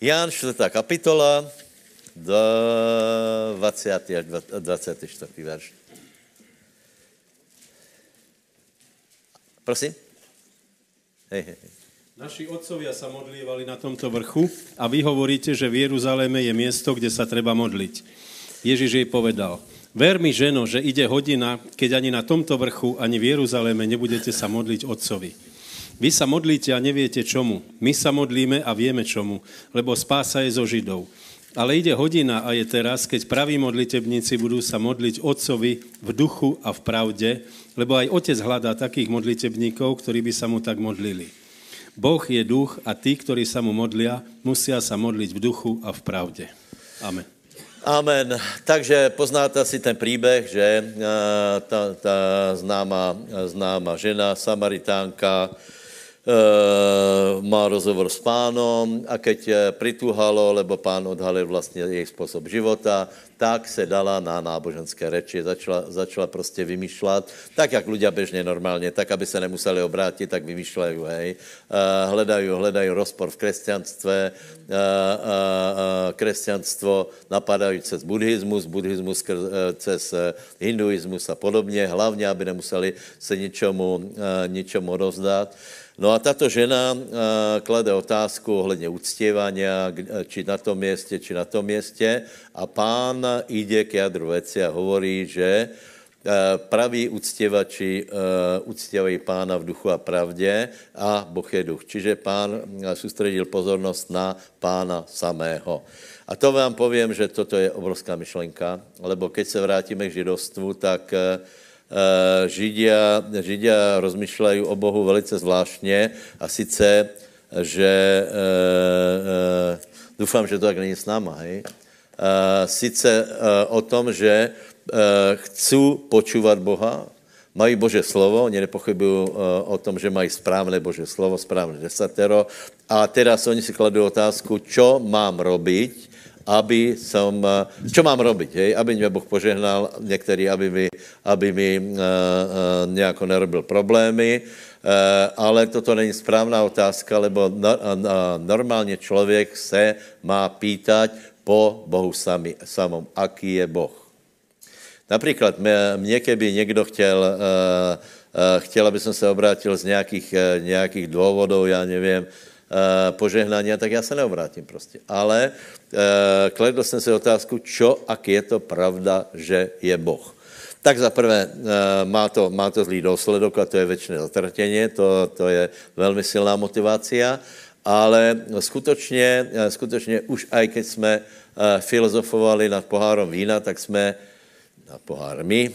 Ján 4. kapitola, 20. až 24. verš. Prosím? Hej, hej. Naši otcovia sa modlívali na tomto vrchu a vy hovoríte, že v Jeruzaléme je miesto, kde sa treba modliť. Ježiš jej povedal, ver mi, ženo, že ide hodina, keď ani na tomto vrchu, ani v Jeruzaléme nebudete sa modliť otcovi. Vy sa modlíte a neviete čomu. My sa modlíme a vieme čomu, lebo spása je zo Židov. Ale ide hodina a je teraz, keď praví modlitebníci budú sa modliť Otcovi v duchu a v pravde, lebo aj Otec hľadá takých modlitebníkov, ktorí by sa mu tak modlili. Boh je duch a tí, ktorí sa mu modlia, musia sa modliť v duchu a v pravde. Amen. Amen. Takže poznáte si ten příběh, že eh, ta, ta známá, známá žena, Samaritánka, má rozhovor s pánom a keď eh, pritúhalo, lebo pán odhalil vlastně jej způsob života, tak se dala na náboženské reči, začala, začala prostě vymýšlet, tak jak ľudia bežně normálně, tak aby se nemuseli obrátit, tak vymýšlejí, hej. Hledají, hledají rozpor v křesťanstve, křesťanstvo napadají cez buddhismus, buddhismus eh, cez eh, hinduismus a podobně, hlavně, aby nemuseli se ničemu, ničemu rozdat. No a tato žena uh, klade otázku ohledně uctívania, či na tom městě, či na tom městě a pán jde k jadru věci a hovorí, že uh, praví uctěvači uctívají pána v duchu a pravdě a Boh je duch. Čiže pán soustředil pozornost na pána samého. A to vám povím, že toto je obrovská myšlenka, lebo keď se vrátíme k židovstvu, tak uh, Eh, Židia, Židia rozmýšlejí o Bohu velice zvláštně a sice, že e, e, doufám, že to tak není s náma, hej? Sice o tom, že chci počúvat Boha, mají Bože slovo, oni nepochybují o tom, že mají správné Bože slovo, správné desatero a teraz oni si kladou otázku, čo mám robiť, aby som, eh, čo mám robiť, hej? aby mě Boh požehnal, některý, aby mi, aby mi uh, uh, nějako nerobil problémy, uh, ale toto není správná otázka, lebo no, normálně člověk se má pýtať po Bohu sami, samom, aký je Boh. Například mě, keby někdo chtěl, chtěl, aby jsem se obrátil z nějakých, nějakých důvodů, já nevím, Eh, požehnání, tak já se neobrátím prostě. Ale uh, kladl jsem si otázku, čo, ak je to pravda, že je Boh. Tak za prvé, uh, má to, má to zlý důsledok a to je věčné zatratění, to, to je velmi silná motivácia, ale skutečně, skutečně už aj keď jsme filozofovali nad pohárom vína, tak jsme, nad pohár my, uh,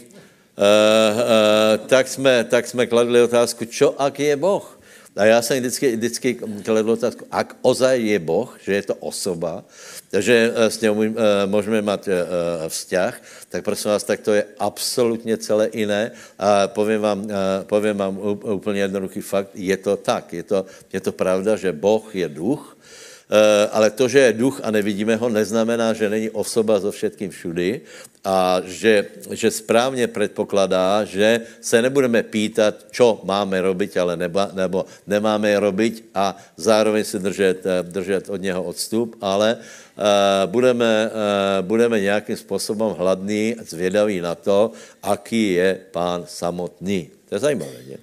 tak, jsme, tak jsme kladli otázku, čo ak je Boh? A já jsem vždycky, vždycky kladl otázku, ak ozaj je Boh, že je to osoba, takže eh, s ním eh, můžeme mít eh, vzťah, tak prosím vás, tak to je absolutně celé jiné. A povím vám, povím vám úplně jednoduchý fakt, je to tak, je to, je to pravda, že Boh je duch, ale to, že je duch a nevidíme ho, neznamená, že není osoba so všetkým všudy a že, že správně předpokladá, že se nebudeme pýtat, čo máme robiť, ale neba, nebo nemáme robiť a zároveň si držet, eh, držet od něho odstup, ale uh, budeme, uh, budeme nějakým způsobem hladní, zvědaví na to, aký je pán samotný. To je zajímavé, ne?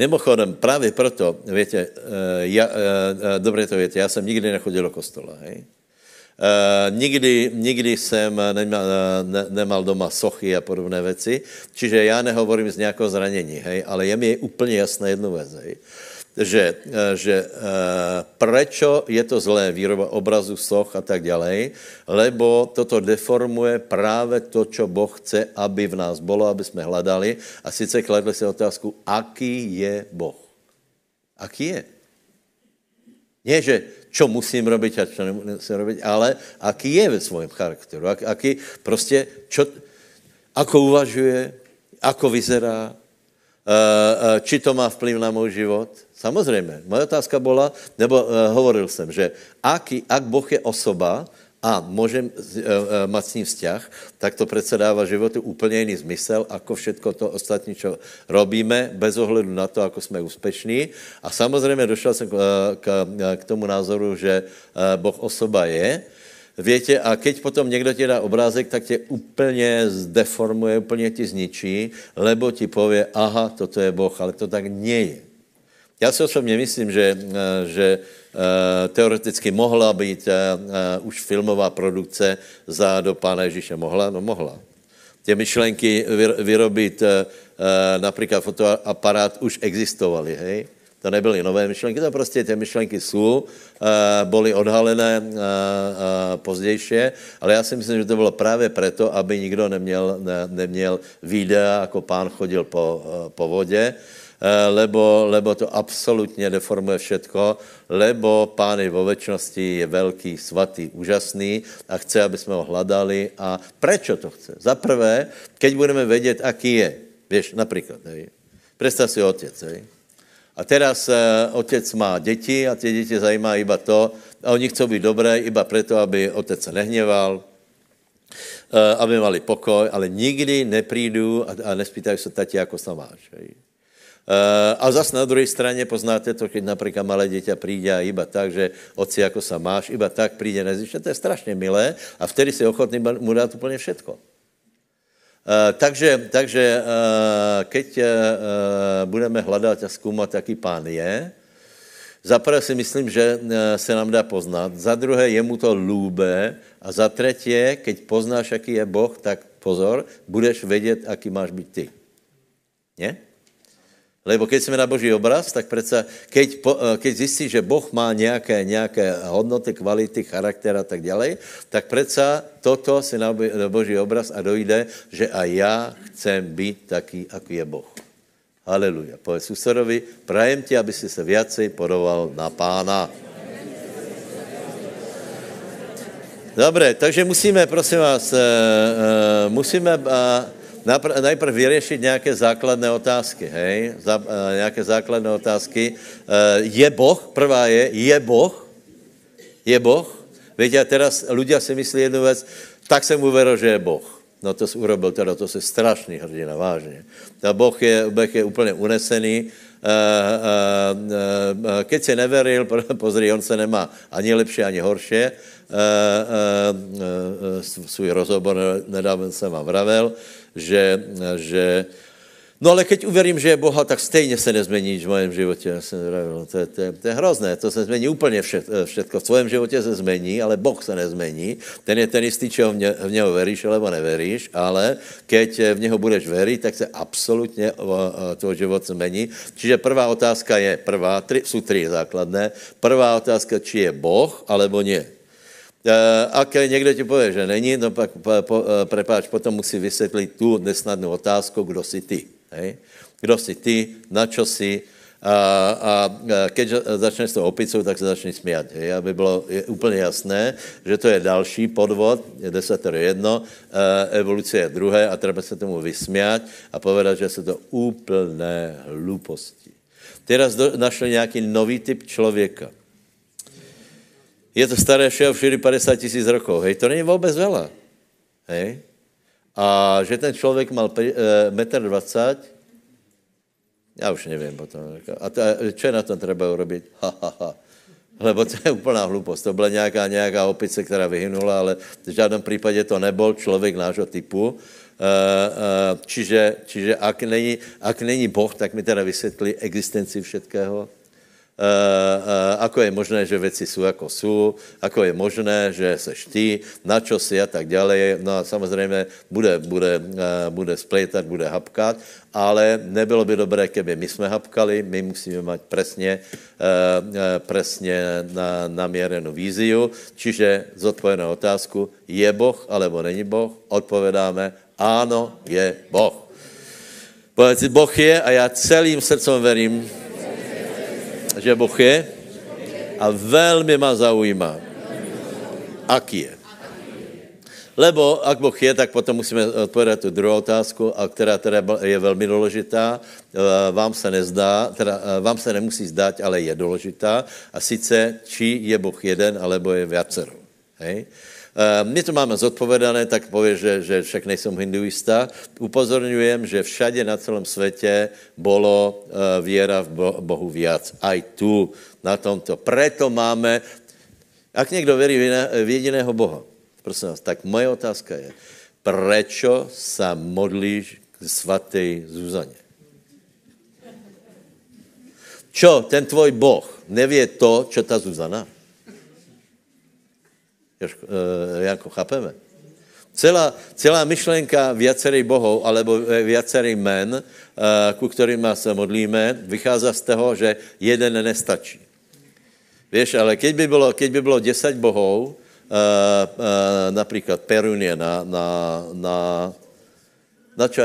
Mimochodem, právě proto, větě, eh, já, eh, eh, dobře to větě, já jsem nikdy nechodil do kostola, hej? Nikdy, nikdy jsem nemal, ne, nemal doma sochy a podobné věci, čiže já nehovorím z nějakého zranění, hej, ale je mi úplně jasné jednu věc, hej. Že, eh, že eh, prečo je to zlé výroba obrazu, soch a tak ďalej, lebo toto deformuje práve to, čo Boh chce, aby v nás bolo, aby jsme hledali. A sice kladli si otázku, aký je Boh. Aký je? Nie, že čo musím robiť a čo nemusím robiť, ale aký je ve svojom charakteru. Ak, aký prostě, čo, ako uvažuje, ako vyzerá, či to má vplyv na můj život? Samozřejmě. Moje otázka byla, nebo uh, hovoril jsem, že ak, ak Boh je osoba, a můžem mít s ním vzťah, tak to přece dává životu úplně jiný zmysel, jako všetko to ostatní, co robíme, bez ohledu na to, ako jsme úspešní. A samozřejmě došel jsem k, k, k tomu názoru, že Boh osoba je, Víte, a keď potom někdo ti dá obrázek, tak tě úplně zdeformuje, úplně ti zničí, lebo ti pově, aha, toto je Boh, ale to tak je. Já si osobně myslím, že, že Eh, teoreticky mohla být eh, eh, už filmová produkce za do Pána Ježíše. Mohla? No mohla. Ty myšlenky vyrobit například fotoaparát už existovaly, hej? To nebyly nové myšlenky, to prostě ty myšlenky jsou, byly odhalené pozdější, ale já si myslím, že to bylo právě proto, aby nikdo neměl, ne, neměl videa, jako pán chodil po, po vodě, Eh, lebo, lebo to absolutně deformuje všetko, lebo Pán je vo väčšnosti, je velký, svatý, úžasný a chce, aby jsme ho hledali. A prečo to chce? Za prvé, keď budeme vědět, aký je, víš, například, představ si otec, hej, a teraz uh, otec má děti a ty děti zajímá iba to, a oni chcou být dobré iba proto, aby otec se nehněval, uh, aby mali pokoj, ale nikdy neprídu a, a nespýtají se tati, jako se máš. Eh, a zas na druhé straně poznáte to, když například malé dítě přijde iba tak, že oci, jako se máš, iba tak přijde nezjiště, to je strašně milé a vtedy si ochotný mu dát úplně všetko. Uh, takže, takže uh, keď uh, budeme hledat a zkoumat, jaký pán je, za prvé si myslím, že se nám dá poznat, za druhé je mu to lůbe a za třetí, keď poznáš, jaký je Boh, tak pozor, budeš vědět, jaký máš být ty. Ne? Lebo keď jsme na Boží obraz, tak přece, keď, eh, keď zjistí, že Boh má nějaké, nějaké hodnoty, kvality, charakter a tak dále, tak přece toto si na Boží obraz a dojde, že a já chcem být taký, jako je Boh. Haleluja. Povedz susedovi, prajem ti, aby si se viacej podobal na pána. Dobré, takže musíme, prosím vás, uh, uh, musíme... Uh, najprv vyřešit nějaké základné otázky, hej? Za, uh, nějaké základné otázky. Uh, je Boh? Prvá je, je Boh? Je Boh? Víte, a teraz ľudia si myslí jednu věc, tak jsem uvěřil, že je Boh. No to urobil teda, to se strašný hrdina, vážně. A boh je, boh je úplně unesený. Uh, uh, uh, keď si neveril, pozri, on se nemá ani lepší, ani horší. Svůj rozhovor nedávno jsem vám vravel, že, že No ale keď uvěřím, že je Boha, tak stejně se nezmění v mém životě. No, to, je, to, je, to je hrozné, to se změní úplně všet, všetko. V tvém životě se změní, ale Boh se nezmění. Ten je ten jistý, čeho v, ně, v něho veríš, alebo neveríš, ale keď v něho budeš věřit, tak se absolutně tvůj život změní. Čiže prvá otázka je, prvá, tři, jsou tři základné. Prvá otázka, či je Boh, alebo nie. Uh, ak někdo ti pově, že není, no pak po, uh, prepáč, potom musí vysvětlit tu nesnadnou otázku, kdo jsi ty. Hej? Kdo jsi ty, na čo jsi, a, a keď začne s tou opicou, tak se začne smět. Hej? Aby bylo úplně jasné, že to je další podvod, je desatero jedno, evoluce je druhé a treba se tomu vysmět a povedat, že jsou to úplné hluposti. Teraz do, našli nějaký nový typ člověka je to staré všeho všude 50 tisíc rokov. Hej, to není vůbec veľa. Hej. A že ten člověk mal 1,20 m, já už nevím potom. A to, čo je na tom třeba urobit? Ha, ha, ha. Lebo to je úplná hlupost. To byla nějaká, nějaká opice, která vyhynula, ale v žádném případě to nebyl člověk nášho typu. Uh, uh, čiže, čiže ak, není, ak není Boh, tak mi teda vysvětlí existenci všetkého. Uh, uh, ako je možné, že věci jsou jako jsou, ako je možné, že seš ty, na čo si a tak dále. No a samozřejmě bude, bude, uh, bude splétat, bude hapkat, ale nebylo by dobré, keby my jsme hapkali, my musíme mít přesně, přesně na, naměřenou víziu, čiže zodpovědnou otázku, je Boh, alebo není Boh, odpovědáme, ano, je Boh. Povedz, Boh je a já celým srdcem verím, že Boh je a velmi má zaujímá, aký je. Lebo ak Boh je, tak potom musíme odpovědět tu druhou otázku, a která teda je velmi důležitá. E, vám se nezdá, teda e, vám se nemusí zdát, ale je důležitá. A sice, či je Boh jeden, alebo je viacero. Hej? Uh, my to máme zodpovedané, tak pově, že, že však nejsem hinduista. Upozorňujem, že všade na celém světě bylo uh, věra v Bohu viac. Aj tu, na tomto. Preto máme, ak někdo věří v jediného Boha, prosím vás, tak moje otázka je, prečo sa modlíš k svatej Zuzaně? Čo, ten tvoj Boh nevě to, čo ta Zuzana? Jožko, e, Janko, chápeme? Celá, celá myšlenka viacerých bohov alebo eh, viacerých men, e, ku kterým se modlíme, vychází z toho, že jeden nestačí. Víš, ale keď by bylo, keď by bylo 10 bohov, například Perunie na, na, na, na čo?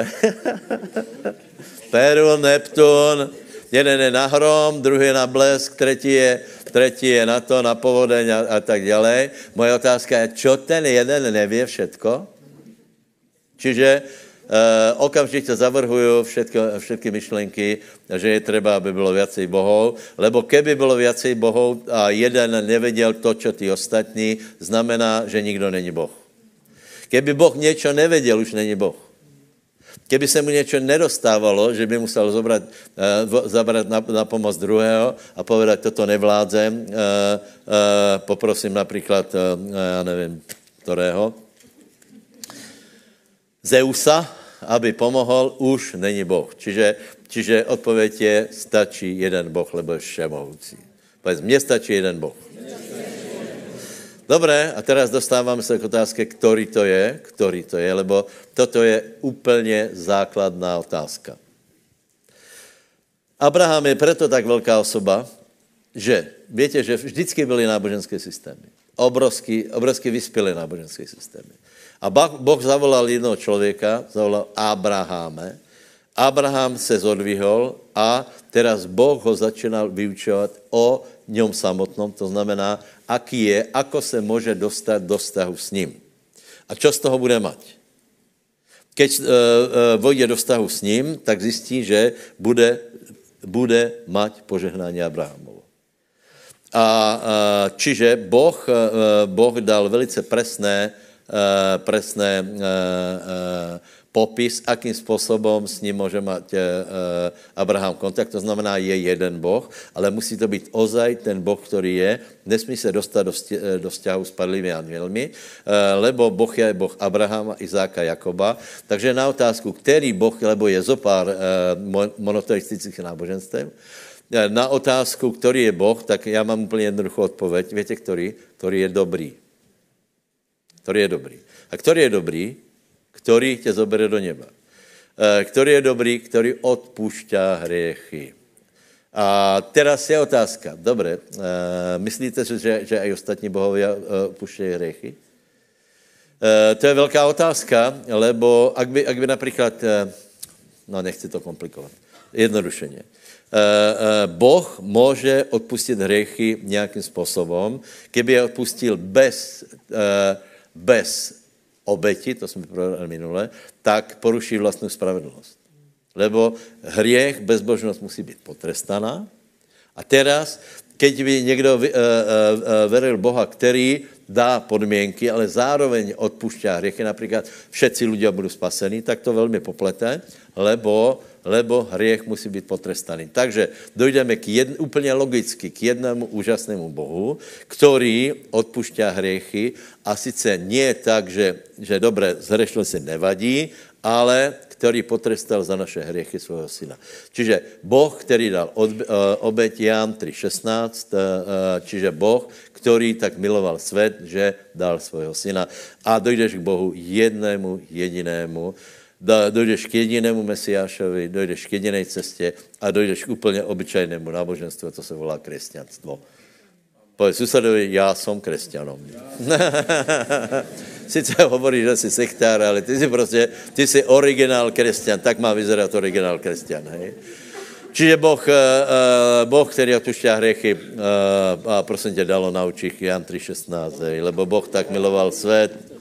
Perun, Neptun, jeden je na hrom, druhý je na blesk, třetí je, třetí je na to, na povodeň a, a tak dále. Moje otázka je, čo ten jeden nevě všetko? Čiže Uh, okamžitě zavrhuju všetky, všetky myšlenky, že je třeba, aby bylo viacej bohov, lebo keby bylo viacej bohov a jeden nevěděl to, čo ty ostatní, znamená, že nikdo není boh. Keby boh něco nevěděl, už není boh. Keby se mu něco nedostávalo, že by musel zobrat, uh, zabrat na, na pomoc druhého a povedat, toto nevládzem, uh, uh, poprosím například, já nevím, kterého, Zeusa, aby pomohl, už není Boh. Čiže, čiže odpověď je, stačí jeden Boh, lebo je všemohoucí. Povedz, mně stačí jeden Boh. Dobré, a teraz dostáváme se k otázce, který to je, který to je, lebo toto je úplně základná otázka. Abraham je proto tak velká osoba, že víte, že vždycky byly náboženské systémy. Obrovský, obrovsky vyspělé náboženské systémy. A Boh zavolal jednoho člověka, zavolal Abraháme. Abraham se zodvihol a teraz Boh ho začínal vyučovat o něm samotnom, to znamená, aký je, ako se může dostat do vztahu s ním. A čo z toho bude mať? Keď uh, uh, vojde do vztahu s ním, tak zjistí, že bude, bude mať požehnání Abrahamovo. A, uh, čiže boh, uh, boh dal velice presné uh, presné uh, uh, popis, akým způsobem s ním může mít uh, Abraham kontakt. To znamená, je jeden Boh, ale musí to být ozaj ten Boh, který je. Nesmí se dostat do, do vzťahu s padlými andělmi, lebo Boh je Boh Abrahama, Izáka, Jakoba. Takže na otázku, který Boh, lebo je zopár monoteistických náboženstv, na otázku, který je Boh, tak já mám úplně jednoduchou odpověď. Víte, který? Který je dobrý který je dobrý. A který je dobrý? Který tě zobere do neba. Eh, který je dobrý? Který odpušťá hriechy. A teraz je otázka. Dobře, eh, myslíte, že, že i ostatní bohovia eh, odpušťají hriechy? To je velká otázka, lebo ak by, ak by například, no nechci to komplikovat, jednodušeně. Boh může odpustit hriechy nějakým způsobem, keby je odpustil bez bez obeti, to jsme provedli minule, tak poruší vlastní spravedlnost. Lebo hriech, bezbožnost musí být potrestaná. A teraz, keď by někdo uh, uh, uh, veril Boha, který dá podmínky, ale zároveň odpušťá hriechy, například všetci lidé budou spasení, tak to velmi poplete, lebo lebo hriech musí být potrestaný. Takže dojdeme k jedn, úplně logicky k jednému úžasnému Bohu, který odpušťá hriechy a sice nie tak, že, že dobré, zhrešil si nevadí, ale který potrestal za naše hriechy svého syna. Čiže Boh, který dal obeť Jan 3.16, uh, uh, čiže Boh, který tak miloval svět, že dal svého syna. A dojdeš k Bohu jednému jedinému, dojdeš k jedinému mesiášovi, dojdeš k jediné cestě a dojdeš k úplně obyčejnému náboženstvu, to se volá křesťanstvo. Povedz susedovi, já jsem křesťanom. Sice hovorí, že jsi sektár, ale ty jsi prostě, ty jsi originál křesťan, tak má vyzerat originál křesťan, hej? Čiže boh, uh, boh, který odpušťá hriechy, uh, a prosím tě, dalo naučit Jan 3.16, lebo Boh tak miloval svět,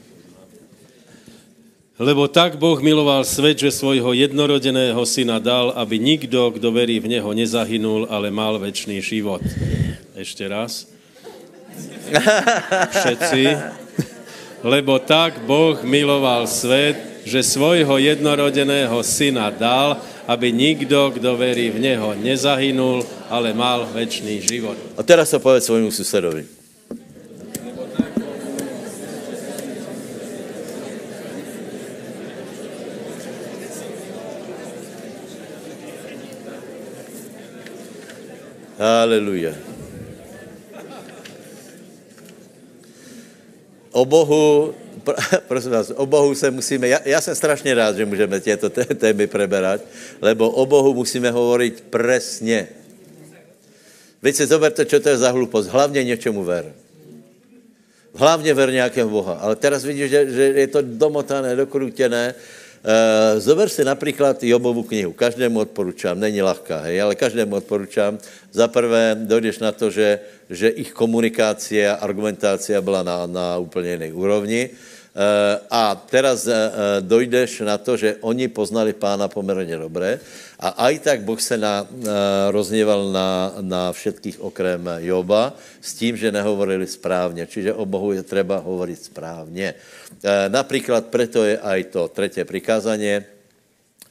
Lebo tak Boh miloval svet, že svojho jednorodeného syna dal, aby nikdo, kdo verí v Neho, nezahynul, ale mal večný život. Ešte raz. Všetci. lebo tak Boh miloval svet, že svojho jednorodeného syna dal, aby nikdo, kdo verí v Neho, nezahynul, ale mal väčší život. A teraz to povedz svojmu susedovi. Haleluja. O Bohu, prosím vás, o Bohu se musíme, já, já jsem strašně rád, že můžeme těto témy preberať, lebo o Bohu musíme hovoriť presně. Víte, si zoberte, čo to je za hlupost. Hlavně něčemu ver. Hlavně ver nějakého Boha. Ale teraz vidíš, že, že je to domotané, dokrutěné. Uh, zober si například Jobovu knihu. Každému odporučám, není lahká, hej, ale každému odporučám. Za prvé dojdeš na to, že, že ich komunikácia a argumentácia byla na, na úplně jiné úrovni. Eh, a teraz eh, dojdeš na to, že oni poznali pána poměrně dobré a aj tak Boh se na, eh, rozněval na, na všetkých okrem Joba s tím, že nehovorili správně. Čiže o Bohu je třeba hovorit správně. Například preto je aj to tretie prikázanie,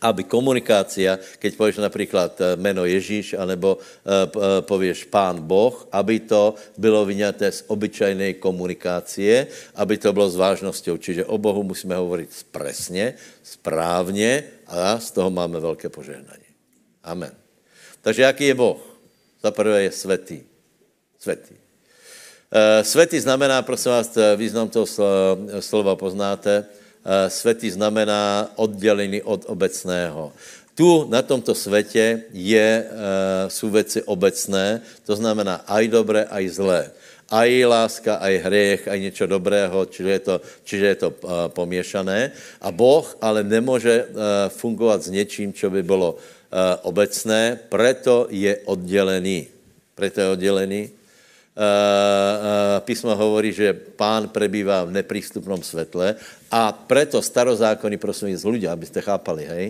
aby komunikácia, keď povieš například eh, meno Ježíš, anebo eh, eh, povieš Pán Boh, aby to bylo vyňaté z obyčajnej komunikácie, aby to bylo s vážnosťou. Čiže o Bohu musíme hovoriť presně, správně a z toho máme velké požehnání. Amen. Takže jaký je Boh? Za prvé je svetý. Svetý. Svetý znamená, prosím vás, význam toho slova poznáte, světý znamená oddělený od obecného. Tu na tomto světě je, eh, jsou věci obecné, to znamená aj dobré, aj zlé. Aj láska, aj hriech, aj něco dobrého, čiže je to, čiže je to uh, pomiešané. A Boh ale nemůže fungovat s něčím, čo by bylo obecné, preto je oddělený. Preto je oddělený. Uh, uh, písmo hovorí, že pán prebývá v nepřístupnom světle a preto starozákony, prosím vás, ľudia, abyste chápali, hej,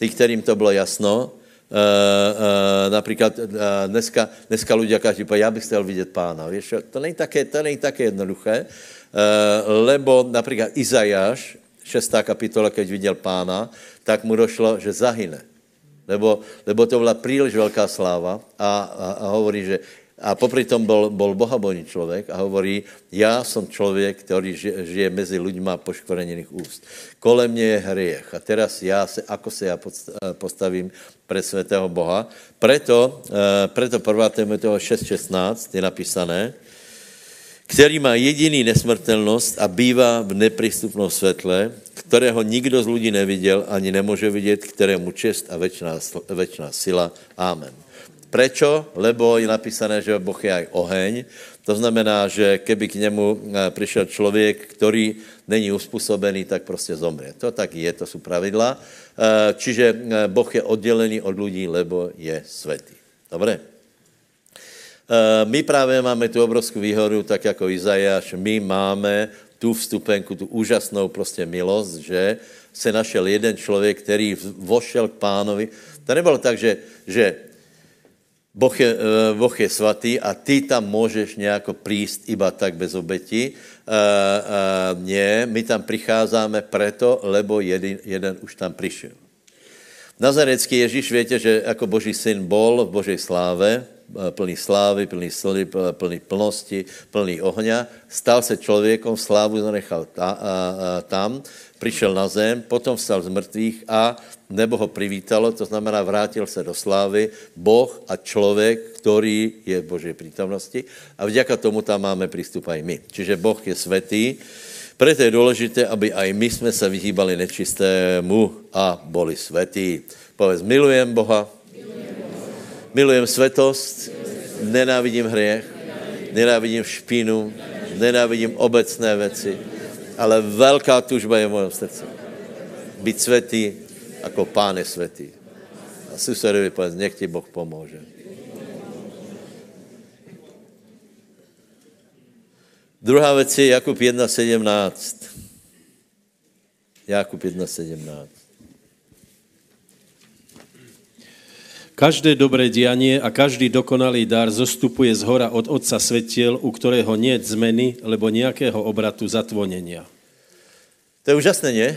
tí, kterým to bylo jasno, uh, uh, například uh, dneska, dneska ľudia každý povie, já bych chtěl vidět pána, víš, to není také, to není také jednoduché, uh, lebo například Izajáš, 6. kapitola, keď viděl pána, tak mu došlo, že zahyne. Lebo, lebo to byla příliš velká sláva a, a, a hovorí, že a popri tom bol, bol bohabojný člověk a hovorí, já jsem člověk, který žije, mezi ľuďma poškvrnených úst. Kolem mě je hriech a teraz já se, ako se já postavím pre světého Boha. Preto, eh, preto 1. Timoteho 6.16 je napísané, který má jediný nesmrtelnost a bývá v nepřístupnom světle, kterého nikdo z lidí neviděl ani nemůže vidět, kterému čest a večná, večná sila. Amen. Prečo? Lebo je napísané, že Boh je aj oheň. To znamená, že keby k němu eh, přišel člověk, který není uspůsobený, tak prostě zomře. To tak je, to jsou pravidla. Eh, čiže eh, Boh je oddělený od lidí, lebo je světý. Dobré? My právě máme tu obrovskou výhodu, tak jako Izajáš, my máme tu vstupenku, tu úžasnou prostě milost, že se našel jeden člověk, který vošel k pánovi. To nebylo tak, že, že Boh je, eh, boh je svatý a ty tam můžeš nějako prísť iba tak bez obeti. Uh, uh, nie, my tam přicházíme preto, lebo jeden, jeden už tam přišel. Nazarecký Ježíš, víte, že jako boží syn bol v božej sláve, plný slávy, plný slzy, plný plnosti, plný ohňa, stal se člověkom, slávu zanechal ta, a, a, tam, přišel na zem, potom vstal z mrtvých a nebo ho privítalo, to znamená vrátil se do slávy, Boh a člověk, který je v Boží přítomnosti. A vďaka tomu tam máme přístup aj my. Čiže Boh je svetý, proto je důležité, aby aj my jsme se vyhýbali nečistému a boli svetí. Povedz, milujem Boha, milujem svetost, nenávidím hriech, nenávidím špínu, nenávidím obecné věci, ale velká tužba je v mém srdci. Být světý, jako Pán je světý. A susedovi povedz, nech ti Boh pomůže. Druhá věc je Jakub 1.17. Jakub 1.17. Každé dobré dianie a každý dokonalý dar zostupuje z hora od Otca svetiel, u ktorého nie je zmeny, lebo nejakého obratu zatvonenia. To je úžasné, nie?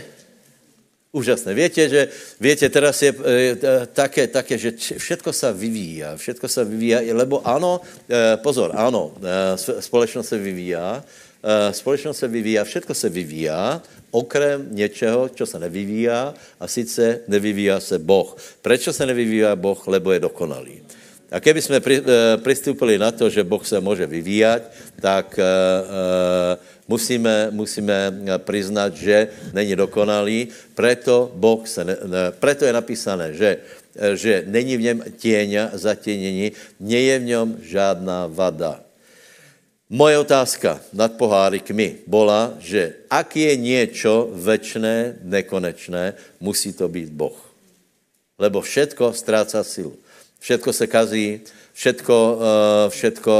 Úžasné. Viete, že, viete, teraz je e, také, také, že všetko sa vyvíja, všetko sa vyvíja, lebo áno, e, pozor, áno, e, společnost se vyvíja, e, společnost se vyvíja, všetko se vyvíja, okrem něčeho, čo se nevyvíja, a sice nevyvíja se Boh. Prečo se nevyvíja Boh? Lebo je dokonalý. A keby jsme e, na to, že Boh se může vyvíjať, tak e, e, musíme, musíme priznat, že není dokonalý, preto, boh se ne, ne, preto je napísané, že, že není v něm těň zatěnění, je v něm žádná vada. Moje otázka nad pohárikmi byla, že ak je něco večné, nekonečné, musí to být Boh. Lebo všetko ztráca silu. Všetko se kazí, všetko, všetko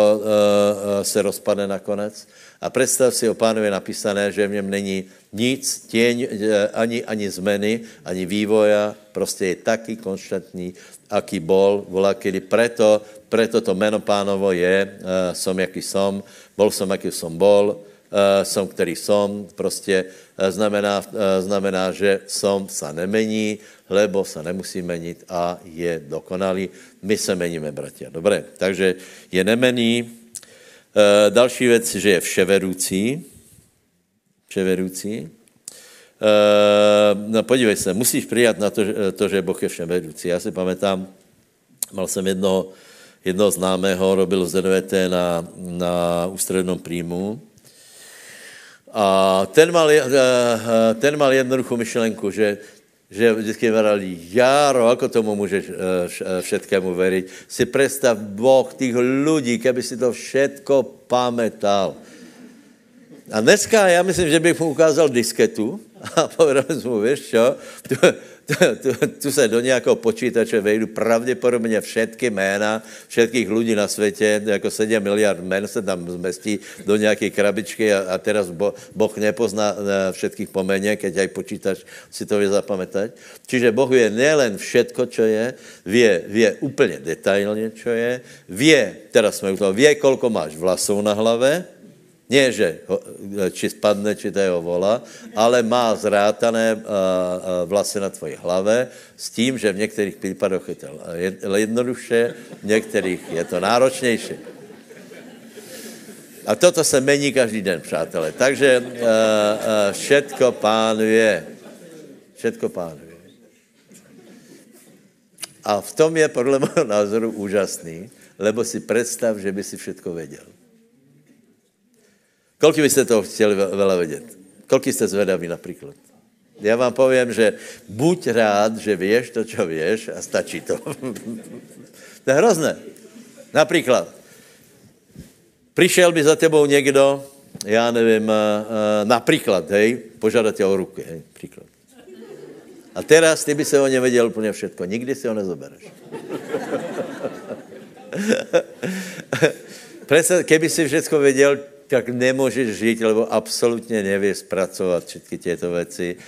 se rozpadne nakonec. A představ si, o pánu je napísané, že v něm není nic, těň, eh, ani, ani zmeny, ani vývoja, prostě je taký konštantní, aký bol, volá, kedy preto, preto to jméno pánovo je, uh, som, jaký som, bol som, jaký som bol, uh, som, který som, prostě uh, znamená, uh, znamená, že som sa nemení, lebo sa nemusí menit a je dokonalý. My se meníme, bratia. Dobré, takže je nemený, E, další věc, že je vševedoucí. Vševedoucí. E, no podívej se, musíš přijat na to, to, že Boh je vševedoucí. Já si pamatám, mal jsem jednoho, jednoho známého, robil ZVT na, na ústřednom príjmu a ten mal, e, ten mal jednoduchou myšlenku, že že vždycky vrali, Járo, ako tomu můžeš eh, eh, všetkému veriť? Si představ Boh těch lidí, keby si to všetko pamätal. A dneska já myslím, že bych mu ukázal disketu a povedal mu, víš čo, tu, tu, tu se do nějakého počítače vejdu pravděpodobně všetky jména všetkých lidí na světě, jako 7 miliard jmén se tam zmestí do nějaké krabičky a, a teraz bo, Boh nepozná eh, všetkých po jméně, keď aj počítač si to vie zapamätať. Čiže Boh vie nielen všetko, čo je, vie, vie úplně detailně, čo je, vie, teraz jsme u toho, vie, kolko máš vlasů na hlave, nie, že či spadne, či to jeho vola, ale má zrátané vlasy na tvoji hlave s tím, že v některých případech je to jednoduše, v některých je to náročnější. A toto se mení každý den, přátelé. Takže uh, všetko pánuje. Všetko pánuje. A v tom je podle mého názoru úžasný, lebo si představ, že by si všetko věděl. Kolik byste toho chtěli veľa vědět? Kolik jste zvedaví například? Já vám povím, že buď rád, že věš to, co věš a stačí to. to je hrozné. Například, přišel by za tebou někdo, já nevím, například, hej, požádat tě o ruky, hej, příklad. A teraz ty by se o ně věděl úplně všetko. Nikdy si ho nezobereš. Představ, keby si všechno věděl, tak nemůžeš žít, lebo absolutně nevíš zpracovat všechny těto věci. Uh,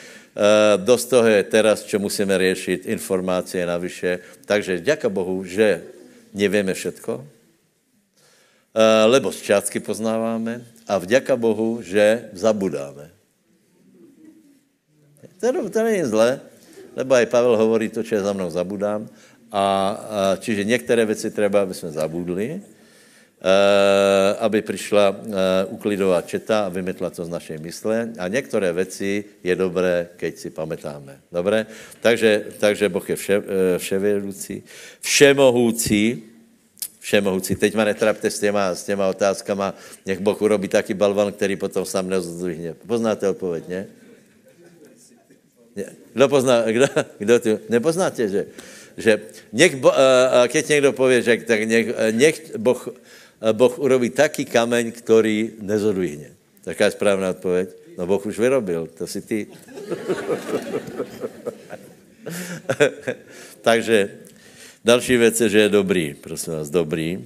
dost toho je teraz, čo musíme řešit, informácie navyše. Takže děka Bohu, že nevíme všetko, uh, lebo zčátky poznáváme a vďaka Bohu, že zabudáme. To, to není zlé, lebo aj Pavel hovorí to, je za mnou zabudám. A, a čiže některé věci třeba, aby jsme zabudli, Eh, aby přišla eh, uklidová četa a vymetla to z našej mysle. A některé věci je dobré, keď si pamätáme. Dobré? Takže, takže Boh je vše, eh, vševědoucí, všemohoucí, všemohoucí. Teď ma netrapte s těma, s těma otázkama, nech Boh urobí taký balvan, který potom sám nezdvihne. Poznáte odpověď, ne? Kdo pozná, kdo, kdo tu, nepoznáte, že, že nech, keď někdo pově, že tak nech, nech Boh Boh urobí taký kameň, který nezodvihne. Taká je správná odpověď. No Boh už vyrobil, to si ty. Takže další věc je, že je dobrý, prosím vás, dobrý.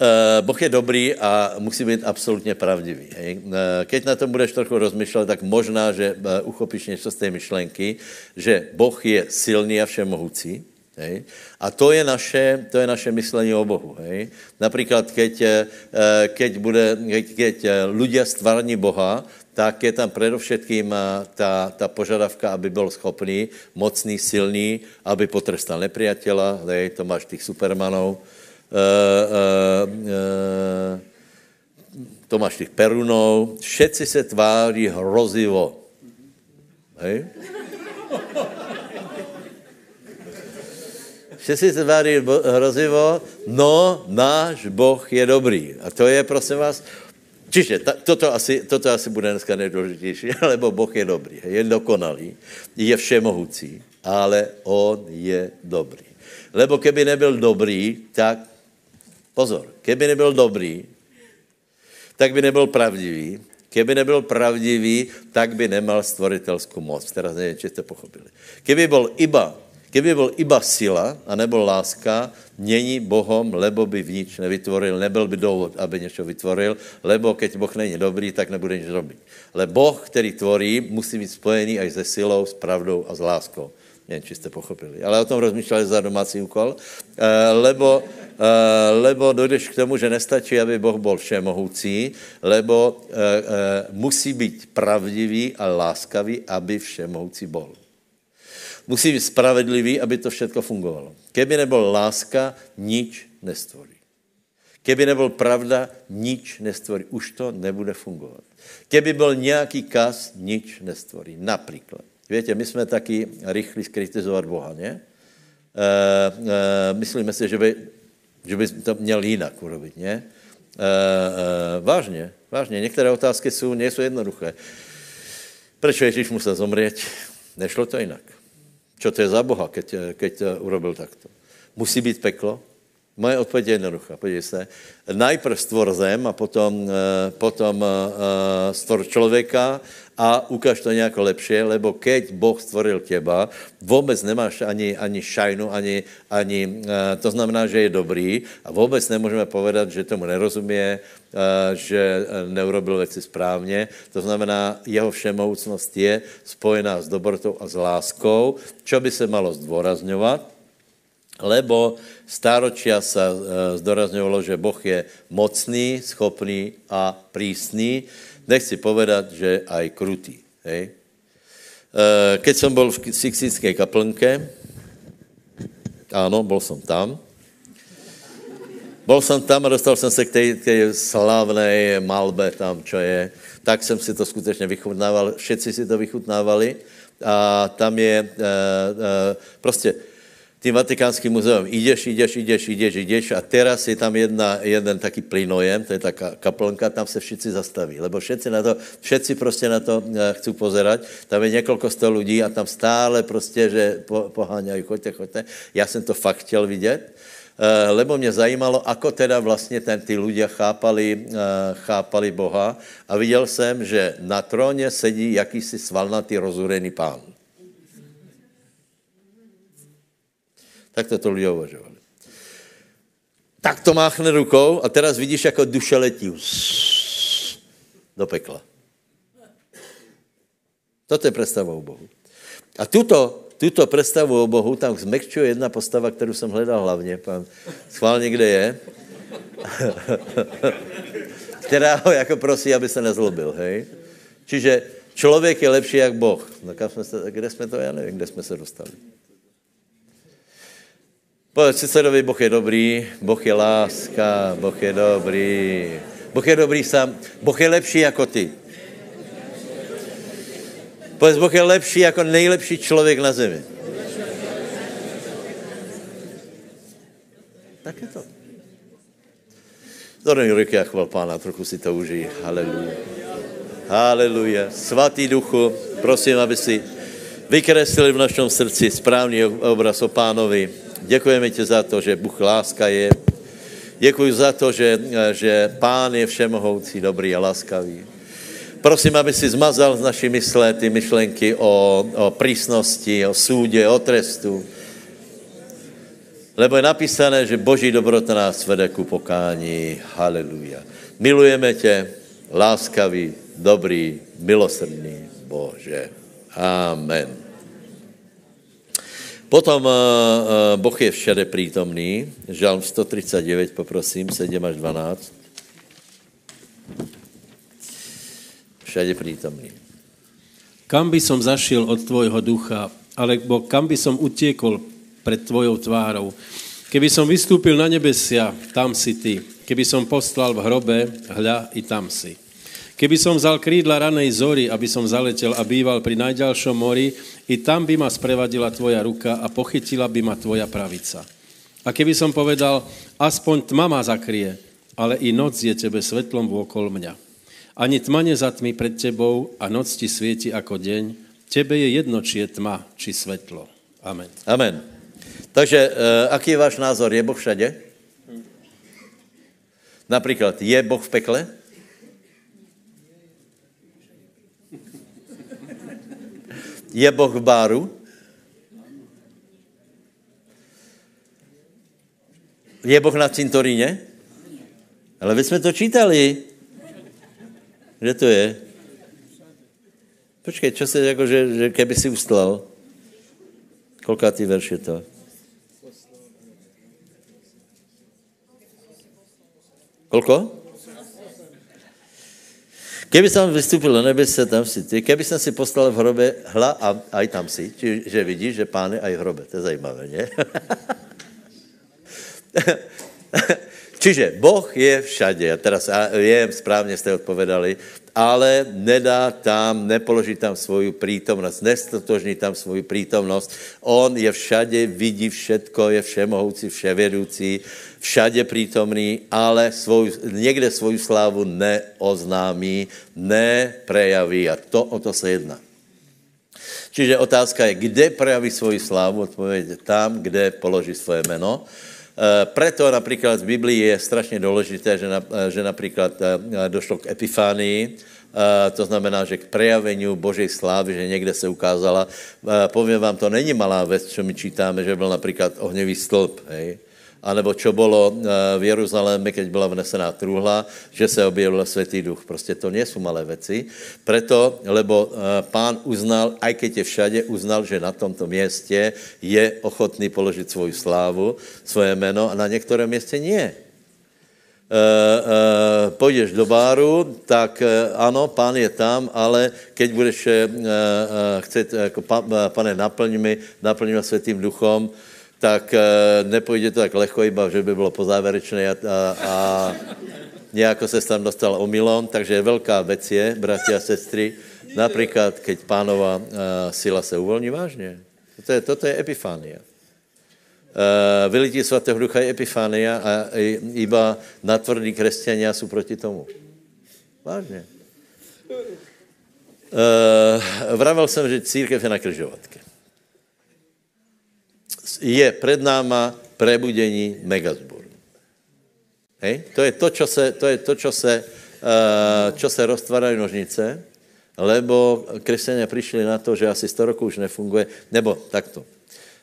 Uh, boh je dobrý a musí být absolutně pravdivý. Hej? Uh, keď na tom budeš trochu rozmýšlet, tak možná, že uh, uchopíš něco z té myšlenky, že Boh je silný a všemohoucí, Hej? A to je, naše, to je naše myslení o Bohu. Hej? Například, keď, eh, keď, bude, keď, keď ľudia stvární Boha, tak je tam predovšetkým ta, ta požadavka, aby byl schopný, mocný, silný, aby potrestal nepriateľa, hej, to máš tých supermanov, to máš tých perunov, všetci se tváří hrozivo. Hej? Všetci se tváří hrozivo, no náš Boh je dobrý. A to je, prosím vás, Čiže ta, toto, asi, toto asi bude dneska nejdůležitější, lebo Boh je dobrý, je dokonalý, je všemohoucí, ale On je dobrý. Lebo keby nebyl dobrý, tak pozor, keby nebyl dobrý, tak by nebyl pravdivý. Keby nebyl pravdivý, tak by nemal stvoritelskou moc. Teraz nevím, či jste pochopili. Keby byl iba Kdyby byl iba sila a nebyl láska, není Bohom, lebo by v nič nevytvoril, nebyl by důvod, aby něco vytvoril, lebo keď Boh není dobrý, tak nebude nic robit. Ale Boh, který tvorí, musí být spojený až se silou, s pravdou a s láskou. Nevím, či jste pochopili. Ale o tom rozmýšleli za domácí úkol, eh, lebo, eh, lebo dojdeš k tomu, že nestačí, aby Boh byl všemohoucí, lebo eh, musí být pravdivý a láskavý, aby všemohoucí byl musí být spravedlivý, aby to všechno fungovalo. Keby nebyl láska, nič nestvorí. Keby nebyl pravda, nič nestvorí. Už to nebude fungovat. Keby byl nějaký kas, nič nestvorí. Například. Víte, my jsme taky rychlí skritizovat Boha, ne? E, e, myslíme si, že by, že by to měl jinak urobit, ne? E, e, vážně, vážně. Některé otázky jsou, nejsou jednoduché. Proč Ježíš musel zomřít? Nešlo to jinak. Čo to je za Boha, keď, keď urobil takto? Musí být peklo? Moje odpověď je jednoduchá. Podívej se. Najprv stvor zem a potom, eh, potom eh, stvor člověka a ukáž to nějak lepšie, lebo keď Boh stvoril těba, vůbec nemáš ani, ani šajnu, ani, ani, eh, to znamená, že je dobrý a vůbec nemůžeme povedat, že tomu nerozumí, že neurobil věci správně. To znamená, jeho všemohoucnost je spojená s dobrotou a s láskou, čo by se malo zdůrazňovat, lebo stáročia sa e, zdorazňovalo, že Boh je mocný, schopný a prísný. Nechci povedať, že aj krutý. Hej? E, keď som bol v Sixtinskej kaplnke, áno, bol som tam, bol som tam a dostal jsem se k té, té slavné malbe tam, čo je. Tak jsem si to skutečně vychutnával. Všetci si to vychutnávali. A tam je e, e, prostě tím vatikánským muzeum. Ideš, ideš, ideš, ideš, ideš a teraz je tam jedna, jeden taký plynojem, to je taká kaplnka, tam se všichni zastaví, lebo všetci na to, všetci prostě na to eh, chcou pozerať. Tam je několik sto lidí a tam stále prostě, že po, poháňají, choďte, choďte. Já jsem to fakt chtěl vidět, eh, lebo mě zajímalo, ako teda vlastně ten, ty ľudia chápali, eh, chápali Boha a viděl jsem, že na tróně sedí jakýsi svalnatý rozurený pán. Tak to to lidé uvažovali. Tak to máchne rukou a teraz vidíš, jako duše letí do pekla. Toto je představa o Bohu. A tuto, tuto představu o Bohu tam zmekčuje jedna postava, kterou jsem hledal hlavně. Pan schválně, kde je. která ho jako prosí, aby se nezlobil, hej? Čiže člověk je lepší jak Boh. No, jsme se, kde jsme to, já nevím, kde jsme se dostali. Povedz susedovi, Boh je dobrý, Boh je láska, Boh je dobrý. Boh je dobrý sám, Boh je lepší jako ty. Povedz, Boh je lepší jako nejlepší člověk na zemi. Tak je to. Zhodný ruky a chval pána, trochu si to užij. Haleluja. Haleluja. Svatý duchu, prosím, aby si vykreslili v našem srdci správný obraz o pánovi, Děkujeme ti za to, že Bůh láska je. Děkuji za to, že, že Pán je všemohoucí, dobrý a láskavý. Prosím, aby si zmazal z naší mysle ty myšlenky o, o prísnosti, o súde, o trestu. Lebo je napísané, že Boží dobrota nás vede ku pokání. Haleluja. Milujeme tě, láskavý, dobrý, milosrdný Bože. Amen. Potom uh, uh, Boh je všade prítomný. Žalm 139, poprosím, 7 až 12. Všade prítomný. Kam by som zašiel od tvojho ducha, alebo kam by som utiekol pred tvojou tvárou? Keby som vystúpil na nebesia, tam si ty. Keby som postlal v hrobe, hľa, i tam si. Keby som vzal krídla ranej zory, aby som zaletel a býval pri najďalšom mori, i tam by ma sprevadila tvoja ruka a pochytila by ma tvoja pravica. A keby som povedal, aspoň tma ma zakrie, ale i noc je tebe svetlom vôkol mňa. Ani tma nezatmí pred tebou a noc ti svieti ako deň. Tebe je jedno, či je tma, či svetlo. Amen. Amen. Takže, uh, aký je váš názor? Je Boh všade? Například, je Boh v pekle? Je Boh v báru? Je Boh na cintoríně? Ale vy jsme to čítali. Kde to je? Počkej, čo se jako, že, že keby si ustlal? Kolkátý verš je to? Kolko? Keby som vystúpil do nebese, tam si ty. Keby som si postal v hrobe, hla a aj tam si. Čiže vidíš, že pán je aj v hrobe. To je zajímavé, nie? Čiže Boh je všade. A teraz viem, správně jste odpovedali, ale nedá tam, nepoloží tam svoju prítomnost, nestotožní tam svoju prítomnost. On je všade, vidí všetko, je všemohoucí, vševědoucí, všade prítomný, ale svou, někde svoju slávu neoznámí, neprejaví a to o to se jedná. Čiže otázka je, kde prejaví svoji slávu? Odpověď tam, kde položí svoje jméno. E, preto například v Biblii je strašně důležité, že, na, e, že například e, došlo k epifánii, to znamená, že k prejaveniu Božej slávy, že někde se ukázala. Povím vám, to není malá věc, co my čítáme, že byl například ohnivý stĺp, hej? Anebo čo bolo eh, v Jeruzaléme, keď byla vnesená truhla, že se objevil Světý duch. Prostě to nie jsou malé věci. Preto, lebo eh, pán uznal, aj keď je všade, uznal, že na tomto městě je ochotný položit svoji slávu, svoje jméno a na některém městě nie. Uh, uh, půjdeš do báru, tak uh, ano, pán je tam, ale keď budeš uh, uh, chcet, jako, pa, pane, naplň mi, naplň mi světým duchom, tak eh, nepůjde to tak lehko, iba že by bylo pozáverečné a, a, a nějako se tam dostal omylom, takže velká věc je, bratia a sestry, například, keď pánova uh, sila se uvolní vážně. Toto je, toto je epifánia. Uh, vylití svatého ducha je epifánia a iba natvrdí křesťania jsou proti tomu. Vážně. Vravel jsem, že církev je na kryžovatke je před náma prebudení megazboru. Hej? To je to, čo se, to je to, čo se, čo se roztvárají nožnice, lebo křesťania přišli na to, že asi 100 roků už nefunguje, nebo takto,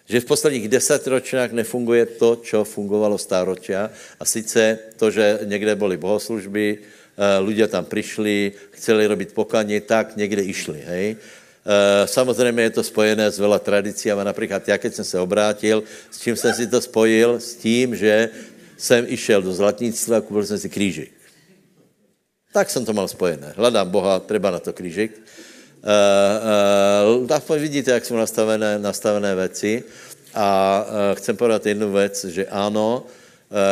že v posledních deset ročinách nefunguje to, čo fungovalo stáročia a sice to, že někde byly bohoslužby, ľudia tam přišli, chceli robiť pokanie, tak někde išli, hej. Eh, samozřejmě je to spojené s veľa tradíciami. Například já, keď jsem se obrátil, s čím jsem si to spojil? S tím, že jsem išel do zlatnictva a koupil jsem si křížek. Tak jsem to mal spojené. Hledám Boha, treba na to křížek. Uh, uh, aspoň vidíte, jak jsou nastavené, nastavené věci. A uh, chcem povedat jednu věc, že ano,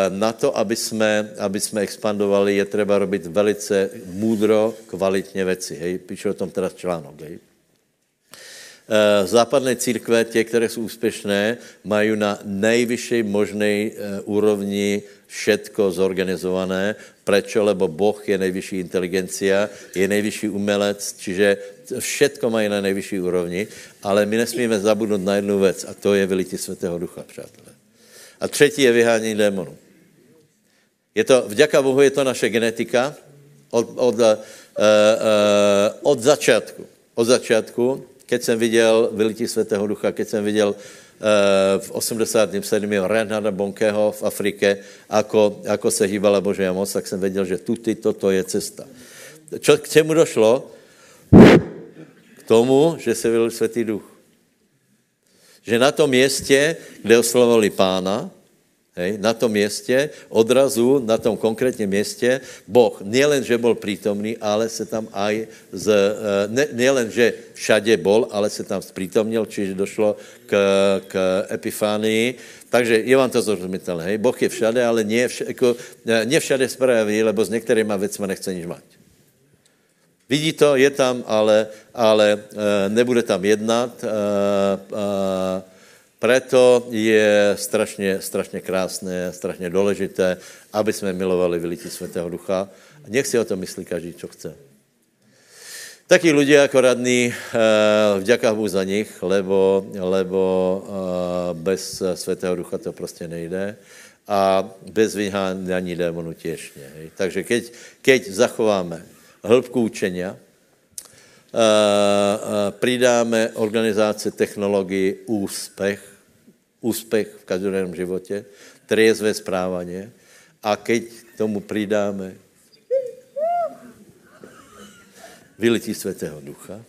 na to, aby jsme, aby jsme expandovali, je třeba robit velice múdro, kvalitně věci. Hej, píšu o tom teraz článok. Hej. Eh, západné církve, tě, které jsou úspěšné, mají na nejvyšší možné eh, úrovni všetko zorganizované. Prečo? Lebo Boh je nejvyšší inteligencia, je nejvyšší umelec, čiže všetko mají na nejvyšší úrovni, ale my nesmíme zabudnout na jednu věc a to je vylití svatého ducha, přátelé. A třetí je vyhání démonů. Je to, vďaka Bohu je to naše genetika od, od, uh, uh, od začátku. Od začátku keď jsem viděl vylití svatého ducha, keď jsem viděl uh, v 87. Renhana Bonkého v Afrike, ako, ako se hýbala Božia moc, tak jsem věděl, že tuty, toto je cesta. Čo, k čemu došlo? K tomu, že se vylil svatý duch. že na tom městě, kde oslavovali pána, hej, na tom městě, odrazu, na tom konkrétním městě, Boh nielen, že byl přítomný, ale se tam aj, z, eh, ne, nielen, že všade bol, ale se tam zpřítomnil, čiže došlo k, k epifánii. Takže je vám to zrozumitelné, hej? Boh je všade, ale nie, vš, jako, nie všade spraví, lebo s některýma věcmi nechce nič mať. Vidí to, je tam, ale, ale e, nebude tam jednat. E, e, preto je strašně, strašně krásné, strašně důležité, aby jsme milovali vylití Svatého Ducha. Nech si o tom myslí každý, co chce. Takí lidé jako radní, vďaka Bohu za nich, lebo, lebo bez Svatého Ducha to prostě nejde a bez vyhání démonu těžně. Takže keď, keď zachováme hĺbku učenia, eh, eh, přidáme organizace technologii úspěch, úspěch v každodenním životě, triezvé správanie a keď tomu přidáme vylití Svatého Ducha,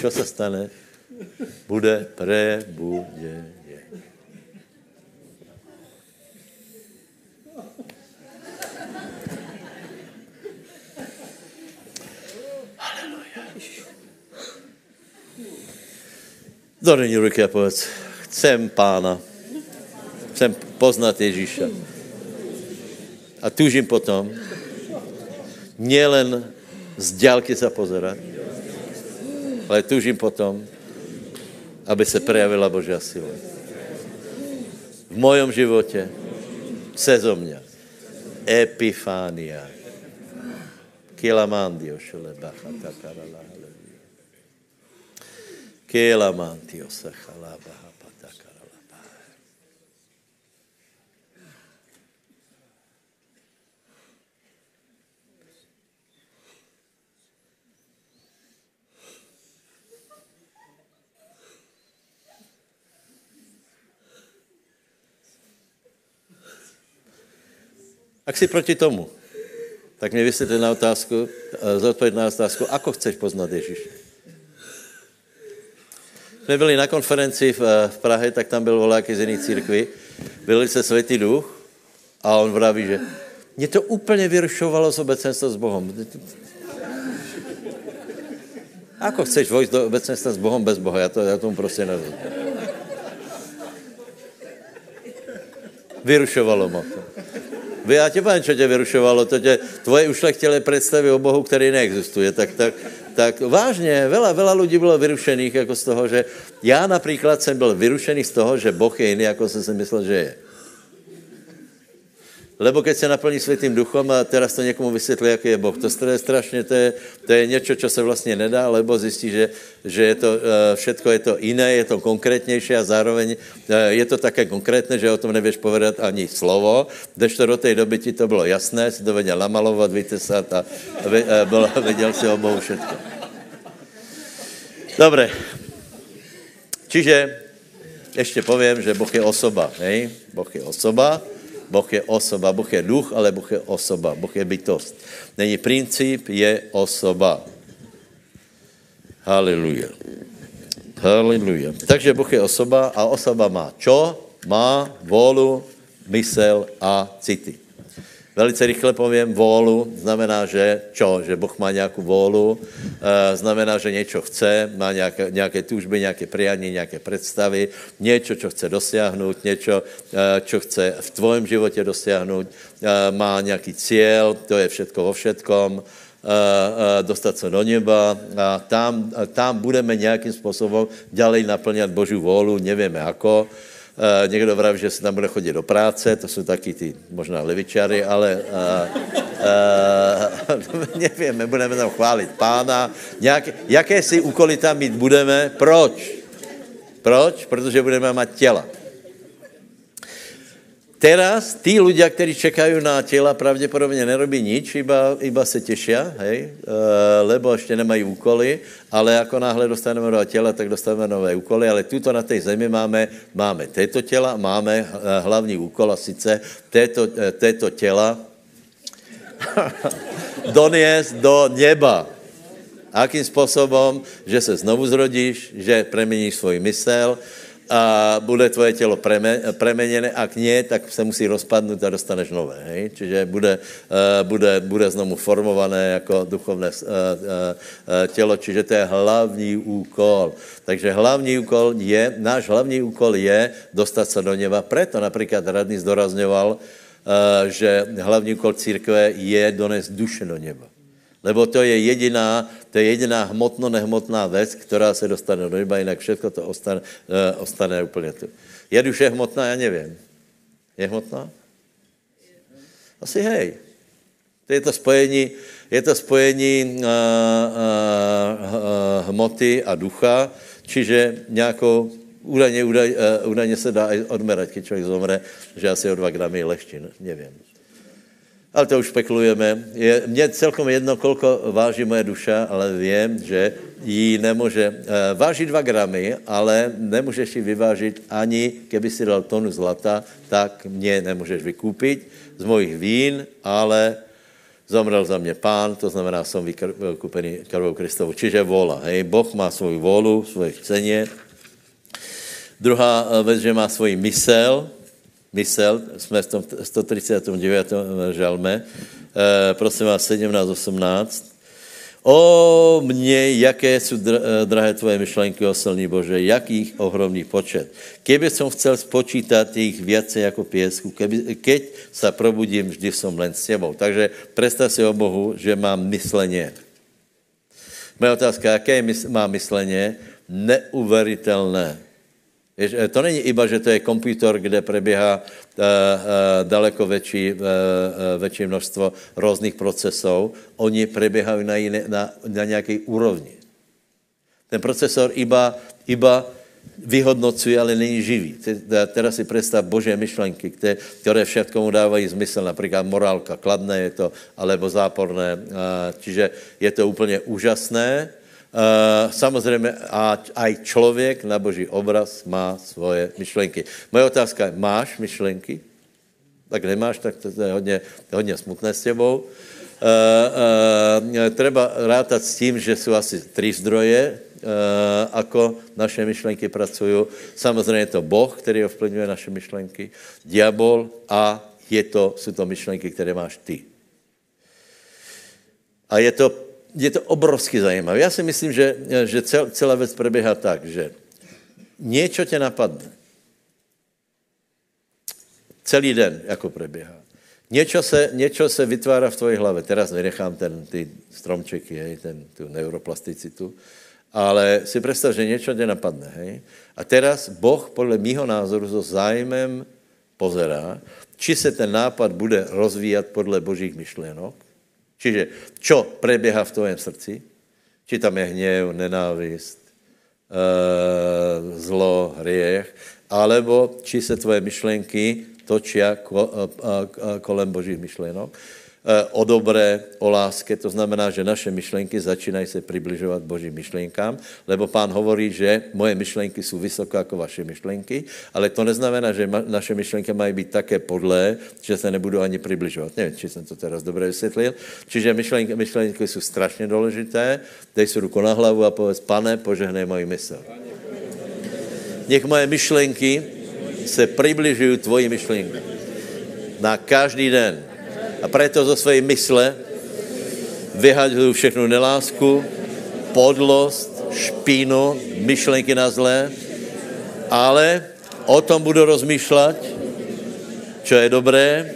co se stane? Bude prebudění. Zodrni ruky a povedz, chcem pána, chcem poznat Ježíša. A tužím potom, nielen z dálky se pozerat, ale tužím potom, aby se prejavila Božia sila. V mojom životě zo mě. Epifánia. Kilamandio šelebacha takarala. Kela mantio sachalaba hapatakaralaba. Ak si proti tomu, tak mi vysvětli na otázku, eh, zodpověď na otázku, ako chceš poznat Ježíše? Jsme byli na konferenci v, eh, v Prahe, tak tam byl voláky z jiné církvy, byl se světý duch a on vraví, že mě to úplně vyrušovalo z obecenstva s Bohem. Ako chceš vojít do obecenstva s Bohem bez Boha? Já, to, já tomu prostě nevím. Vyrušovalo mo to. Já tě povím, co tě vyrušovalo, to tě, tvoje ušlechtilé představy o Bohu, který neexistuje, tak, tak, tak vážně, veľa, veľa lidí bylo vyrušených jako z toho, že já například jsem byl vyrušený z toho, že Boh je jiný, jako jsem si myslel, že je. Lebo keď se naplní světým duchom a teraz to někomu vysvětlí, jaký je Boh, to je strašně, to je, to je něco, co se vlastně nedá, lebo zjistí, že, že je to, eh, všetko je to jiné, je to konkrétnější a zároveň eh, je to také konkrétné, že o tom nevěš povedat ani slovo, to do té doby ti to bylo jasné, si to věděl namalovat, vytesat a eh, věděl si o Bohu všetko. Dobré. Čiže ještě povím, že Boh je osoba, hej? Boh je osoba, Boh je osoba, Boh je duch, ale Boh je osoba, Boh je bytost. Není princip, je osoba. Haleluja. Haleluja. Takže Boh je osoba a osoba má čo? Má volu, mysel a city. Velice rychle povím, volu znamená, že čo? Že Boh má nějakou volu, e, znamená, že něco chce, má nějaké, nějaké tužby, nějaké priání, nějaké představy, něco, co chce dosáhnout, něco, e, čo chce v tvém životě dosáhnout, e, má nějaký cíl, to je všetko vo všetkom, dostat se do neba a tam, tam budeme nějakým způsobem ďalej naplňat Boží volu, nevíme ako, Uh, někdo vraví, že se tam bude chodit do práce, to jsou taky ty možná levičary, ale uh, uh, nevím, budeme tam chválit pána. Nějaké, jaké si úkoly tam mít budeme? Proč? Proč? Protože budeme mít těla. Teraz tí ľudia, ktorí čekajú na těla, pravděpodobně nerobí nič, iba, iba se těšia, hej, e, lebo ještě nemají úkoly, ale jako náhle dostaneme nové těla, tak dostaneme nové úkoly, ale tuto na té zemi máme, máme této těla, máme e, hlavní úkol a sice této, e, této těla doniesť do neba. Akým způsobem, že se znovu zrodíš, že preměníš svůj mysel, a bude tvoje tělo preme, premeněné, ak nie, tak se musí rozpadnout a dostaneš nové. Hej? Čiže bude, uh, bude, bude znovu formované jako duchovné uh, uh, tělo, čiže to je hlavní úkol. Takže hlavní úkol je, náš hlavní úkol je dostat se do neba. Preto například radný zdorazňoval, že hlavní úkol církve je donést duše do neba. Lebo to je jediná, to je jediná hmotno-nehmotná věc, která se dostane do neba, jinak všechno to ostane, uh, ostane úplně tu. Je duše hmotná? Já nevím. Je hmotná? Asi hej. To je to spojení, je to spojení uh, uh, uh, hmoty a ducha, čiže nějakou údajně, údaj, uh, údajně se dá odmerať, když člověk zomře, že asi o dva gramy lehčí, nevím ale to už spekulujeme. Je mně celkom jedno, kolko váží moje duša, ale vím, že jí nemůže, uh, váží dva gramy, ale nemůžeš ji vyvážit ani, keby si dal tonu zlata, tak mě nemůžeš vykupit z mojich vín, ale zomrel za mě pán, to znamená, jsem vykupený krvou Kristovu. Čiže vola. Hej, Boh má svou volu, svoje chcenie. Druhá eh, věc, že má svůj mysel, mysel, jsme v tom 139. žalme, e, prosím vás, 17, 18. O mně, jaké jsou eh, drahé tvoje myšlenky, o silný Bože, jakých ohromný počet. Keby som chcel spočítat jich více jako pěsku, keby, keď se probudím, vždy som len s tebou. Takže představ si o Bohu, že mám mysleně. Moje otázka, jaké má mysleně? Neuveritelné. Eh, to není iba, že to je počítač, kde preběhá uh, uh, daleko větší, větší množstvo různých procesů. Oni preběhají na, jiné, na, na nějaké úrovni. Ten procesor iba, iba vyhodnocuje, ale není živý. Teraz si představ Boží myšlenky, které všetkomu dávají zmysl, například morálka, kladné je to, alebo záporné. Čiže je to úplně úžasné, Uh, samozřejmě a aj člověk na boží obraz má svoje myšlenky. Moje otázka je, máš myšlenky? Tak nemáš, tak to je hodně, hodně smutné s tebou. Uh, uh, treba rátat s tím, že jsou asi tři zdroje, uh, ako naše myšlenky pracují. Samozřejmě je to Boh, který ovplyvňuje naše myšlenky, diabol a je to, jsou to myšlenky, které máš ty. A je to je to obrovsky zajímavé. Já si myslím, že, že cel, celá věc probíhá tak, že něco tě napadne. Celý den, jako probíhá. Něco se, něco se vytvára v tvoji hlavě. Teraz nenechám ten, ty stromčeky, hej, ten, tu neuroplasticitu, ale si představ, že něco tě napadne. Hej? A teraz Boh podle mýho názoru so zájmem pozerá, či se ten nápad bude rozvíjat podle božích myšlenok, Čiže čo preběhá v tvém srdci? Či tam je hněv, nenávist, e, zlo, hriech, alebo či se tvoje myšlenky točí kolem božích myšlenok. Eh, o dobré, o láske, to znamená, že naše myšlenky začínají se přibližovat Božím myšlenkám, lebo pán hovorí, že moje myšlenky jsou vysoko jako vaše myšlenky, ale to neznamená, že naše myšlenky mají být také podlé, že se nebudou ani přibližovat. Nevím, či jsem to teraz dobře vysvětlil. Čiže myšlenky, myšlenky jsou strašně důležité. Dej si ruku na hlavu a povedz, pane, požehnej moji mysl. Nech moje myšlenky se přibližují tvoji myšlenky. Na každý den a proto zo svojej mysle vyhaďuju všechnu nelásku, podlost, špínu, myšlenky na zlé, ale o tom budu rozmýšlet, co je dobré,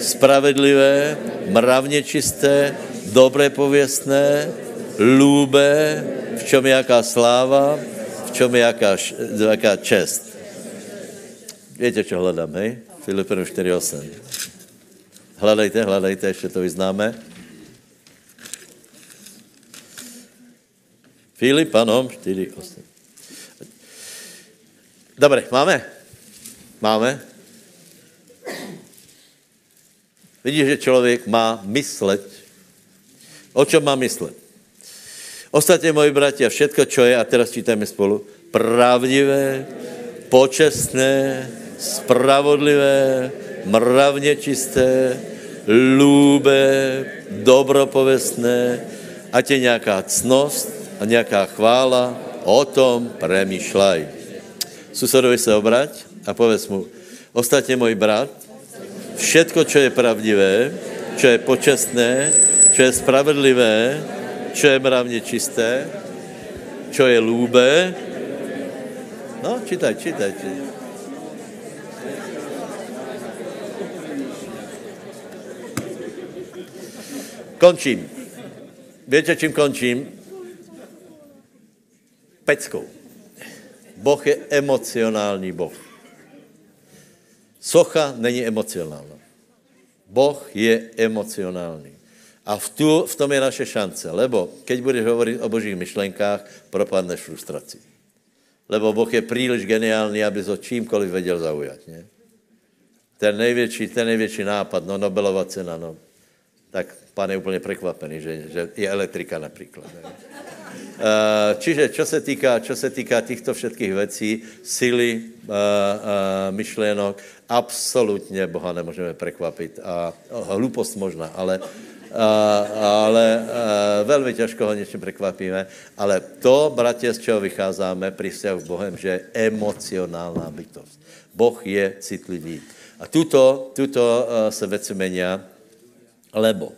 spravedlivé, mravně čisté, dobré pověstné, lůbe, v čem je jaká sláva, v čem je jaká, jaká čest. Víte, co hledám, hej? Filipinu 4.8. Hledejte, hledejte, ještě to vyznáme. Filip, ano, 4, 8. Dobře, máme? Máme? Vidíš, že člověk má myslet. O čem má myslet? Ostatně, moji bratia, všetko, čo je, a teraz čítajme spolu, pravdivé, počestné, spravodlivé, mravně čisté, lůbe, dobropovestné ať je nějaká cnost a nějaká chvála, o tom premýšľaj. Susedovi se obrať a povedz mu, ostatně můj brat, všetko, čo je pravdivé, čo je počestné, čo je spravedlivé, čo je mravně čisté, čo je lúbe. No, čítaj, čítaj, čítaj. Končím. Víte, čím končím? Peckou. Boh je emocionální Boh. Socha není emocionální. Boh je emocionální. A v, tu, v tom je naše šance, lebo keď budeš hovoriť o božích myšlenkách, propadneš frustraci. Lebo Boh je příliš geniální, aby to čímkoliv věděl zaujat. Ne? Ten největší, ten největší nápad, no Nobelova cena, no. Tak pán je úplně překvapený, že, že je elektrika například. Eh, čiže čo se týká, čo se týká těchto všetkých věcí, síly, uh, uh, myšlenok, absolutně Boha nemůžeme překvapit. A hlupost možná, ale, ale velmi těžko ho něčím překvapíme. Ale to, bratě, z čeho vycházíme při s Bohem, že je emocionální bytost. Boh je citlivý. A tuto, tuto se věci mení, lebo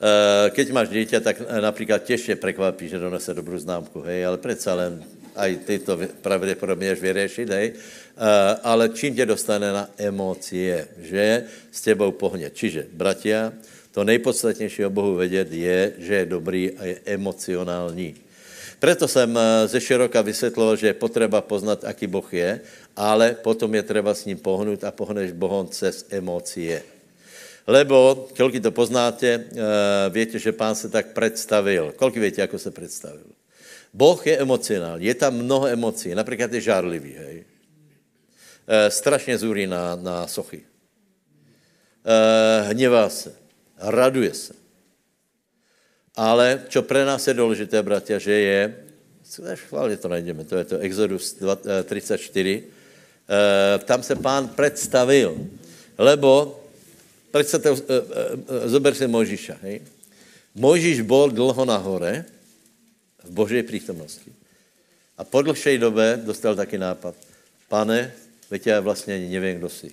Eh, keď máš dieťa, tak například těžce překvapí, že donese dobrou známku, hej, ale přece len aj ty to pravděpodobně až vyřešit, hej, eh, ale čím tě dostane na emócie, že s tebou pohne. Čiže, bratia, to nejpodstatnější o Bohu vědět je, že je dobrý a je emocionální. Proto jsem eh, ze široka vysvětloval, že je potřeba poznat, aký Boh je, ale potom je třeba s ním pohnout a pohneš Bohom cez emócie. Lebo, koľko to poznáte, uh, viete, že pán se tak představil. Koľko viete, ako se představil? Boh je emocionální, je tam mnoho emocí, například je žárlivý, hej. Uh, strašně zúrí na, na sochy. Uh, hněvá se, raduje se. Ale čo pre nás je důležité, bratia, že je, chválně to najdeme, to je to Exodus 34, uh, tam se pán představil, lebo Představte, si Mojžíša, hej. Mojžíš byl dlouho nahoře, v boží přítomnosti. A po dlhšej době dostal taky nápad. Pane, veď já vlastně ani nevím, kdo jsi.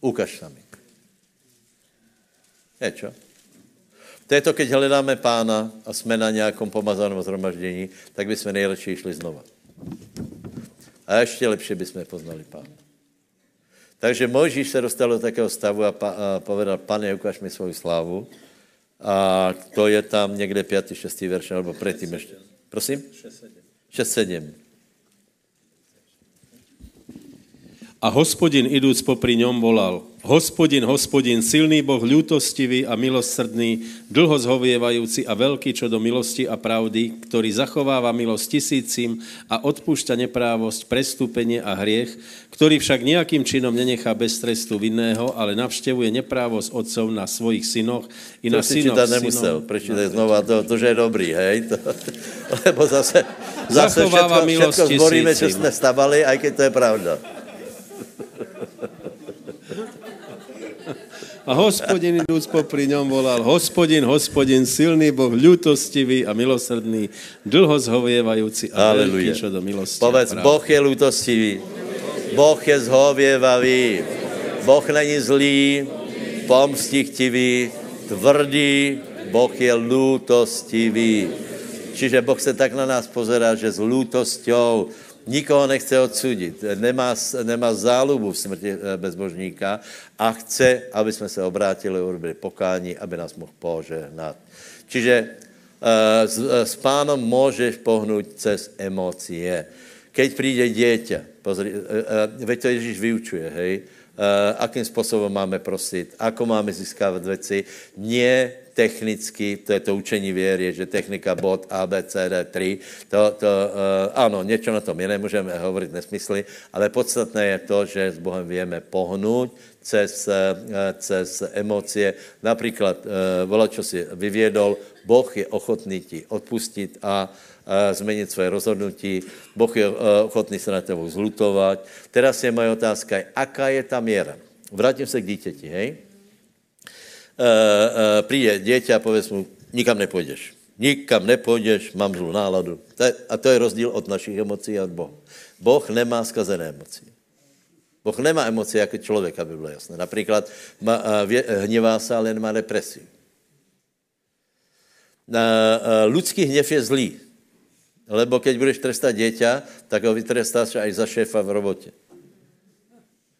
Ukaž sa mi. Je čo? To je to, keď hledáme pána a jsme na nějakom pomazaném zhromaždění, tak bychom nejlepší šli znova. A ještě lepší bychom poznali pána. Takže Mojžíš se dostal do takého stavu a, pa, a povedal, pane, ukáž mi svou slávu. A to je tam někde 5. 6. verš, nebo předtím ještě. Prosím? 6, 7. A hospodin idúc popri ňom volal, Hospodin, hospodin, silný Boh, ľútostivý a milosrdný, dlho zhovievajúci a veľký čo do milosti a pravdy, ktorý zachováva milosť tisícim a odpúšťa neprávosť, prestúpenie a hriech, ktorý však nejakým činom nenechá bez trestu vinného, ale navštevuje neprávosť otcov na svojich synoch i na to synoch. To nemusel, prečítaj znova to, to, že je dobrý, hej? To, lebo zase, zase všetko, všetko zboríme, čo sme stavali, aj keď to je pravda. A hospodin idúc popri ňom volal, hospodin, hospodin, silný Boh, ľutostivý a milosrdný, dlho zhovievajúci a Aleluja. veľký čo do milosti. Povedz, Boh je ľutostivý, Boh je zhovievavý, Boh není zlý, pomstichtivý, tvrdý, Boh je ľutostivý. Čiže Boh se tak na nás pozerá, že s lútosťou nikoho nechce odsudit, nemá, nemá zálubu v smrti eh, bezbožníka a chce, aby jsme se obrátili, urobili pokání, aby nás mohl požehnat. Čiže uh, s, eh, s pánom můžeš pohnout cez emócie. Keď přijde dieťa, pozri, veď to Ježíš vyučuje, hej, akým způsobem máme prosit, ako máme získávat věci, nie technicky, to je to učení věry, že technika bod A, B, C, D, 3, to, to uh, ano, něco na tom je, nemůžeme hovorit nesmysly, ale podstatné je to, že s Bohem vieme pohnout cez, uh, cez emocie. Například, uh, vola, čo si vyvědol, Boh je ochotný ti odpustit a změnit své rozhodnutí. Boh je ochotný se na tebou zlutovat. Teraz je moje otázka, aká je ta měra? Vrátím se k dítěti, hej? Uh, uh, přijde dítě a pověs mu, nikam nepůjdeš. Nikam nepůjdeš, mám zlou náladu. A to je rozdíl od našich emocí a od Boha. Boh nemá skazené emoce. Boh nemá emoce jako člověk, aby bylo jasné. Například vě, hněvá se, ale nemá depresi. Lidský hněv je zlý. Lebo keď budeš trestat dieťa, tak ho vytrestáš aj za šéfa v robotě.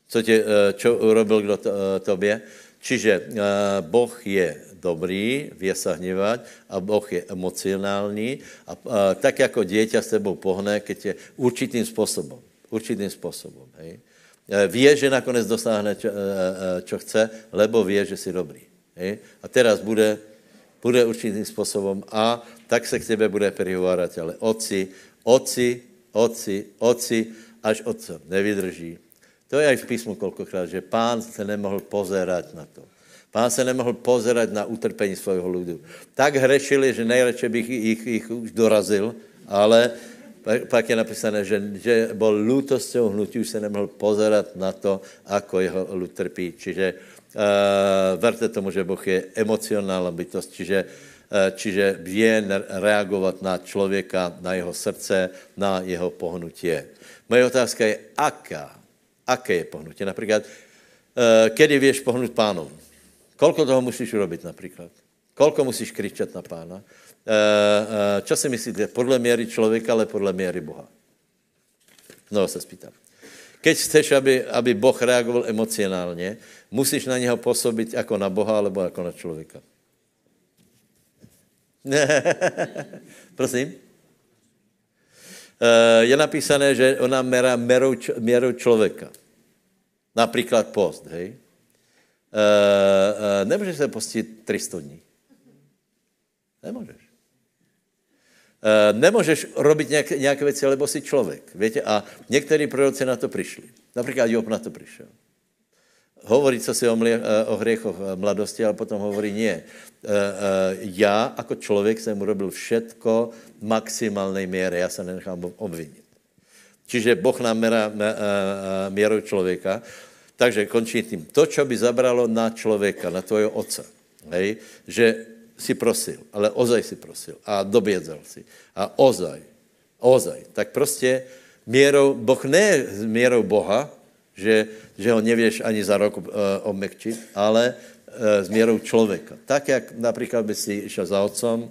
Co tě, čo urobil kdo to, tobě? Čiže Boh je dobrý, vie sa hněvat a Boh je emocionální a, a tak jako dieťa s tebou pohne, keď je určitým způsobem. Určitým způsobem. Hej? Vie, že nakonec dosáhne, čo, čo chce, lebo vie, že jsi dobrý. Hej? A teraz bude, bude určitým způsobem a tak se k tebe bude prihovárat, ale oci, oci, oci, oci, až otce nevydrží. To je aj v písmu kolikrát, že pán se nemohl pozerať na to. Pán se nemohl pozerať na utrpení svého lidu. Tak hrešili, že nejradši bych jich, jich už dorazil, ale pak je napísané, že, že bol lútosťou hnutí, už se nemohl pozerat na to, ako jeho lud trpí. Čiže uh, verte tomu, že Boh je emocionálna bytost, čiže Eh, čiže vie reagovat na člověka, na jeho srdce, na jeho pohnutie. Moje otázka je, aká? Aké je pohnutie? Například, eh, kedy vieš pohnout pánom? Kolko toho musíš urobiť například? Kolko musíš kričet na pána? Eh, čo si myslíte? Podle měry člověka, ale podle měry Boha. No, se spýtam. Keď chceš, aby, aby Boh reagoval emocionálně, musíš na něho působit jako na Boha, alebo jako na člověka. Prosím? Eh, je napísané, že ona merá měrou, měrou člověka. Například post, hej? Eh, eh, nemůžeš se postit 300 dní. Nemůžeš. Nemůžeš robit nějaké, nějaké věci, lebo jsi člověk. Víte? A někteří proroci na to přišli. Například Job na to přišel hovorí co si o, mlie, eh, o hriechoch eh, mladosti, ale potom hovorí nie. Eh, já jako člověk jsem urobil všetko v maximálnej míře, já se nenechám obvinit. Čiže Boh nám měrá měrou člověka. Takže končí tím. To, co by zabralo na člověka, na tvojho otce, hej, že si prosil, ale ozaj si prosil a dobědzel si. A ozaj, ozaj. Tak prostě měrou, Boh ne měrou Boha, že, že ho nevěš ani za rok uh, obmekčit, ale uh, s měrou člověka. Tak, jak například by si šel za otcom, uh,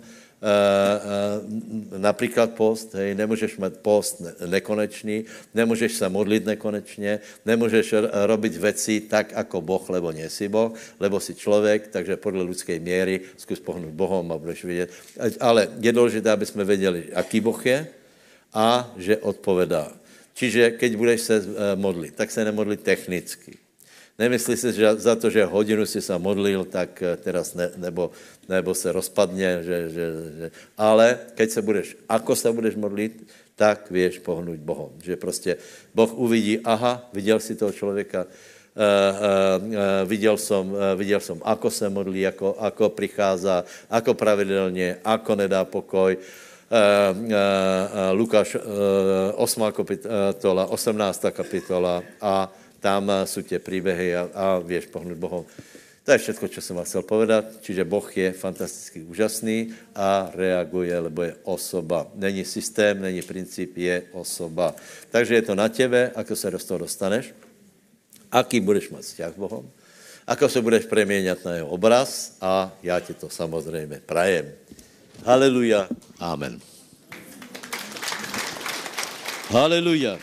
například post, hej, nemůžeš mít post ne, nekonečný, nemůžeš se modlit nekonečně, nemůžeš robit věci tak, jako Boh, lebo nesi Boh, lebo si člověk, takže podle lidské míry zkus pohnout Bohom a budeš vidět. Ale je důležité, aby jsme věděli, jaký Boh je a že odpovedá. Čiže keď budeš se eh, modlit, tak se nemodlit technicky. Nemyslí si, že za to, že hodinu si se modlil, tak eh, teraz ne, nebo, nebo se rozpadne, že, že, že, ale keď se budeš, ako se budeš modlit, tak věš pohnout Bohom. Že prostě Boh uvidí, aha, viděl si toho člověka, Uh, uh, uh, viděl uh, viděl som, ako se modlí, ako, ako prichází, ako pravidelně, ako nedá pokoj, eh, Lukáš 8. kapitola, 18. kapitola a tam jsou tě příběhy a, a věš pohnout Bohom. To je všechno, co jsem vám chcel povedat. Čiže Boh je fantasticky úžasný a reaguje, lebo je osoba. Není systém, není princip, je osoba. Takže je to na tebe, ako se do toho dostaneš, aký budeš mít vzťah s Bohom, ako se budeš preměňat na jeho obraz a já ti to samozřejmě prajem. Haleluja. Amen. Haleluja.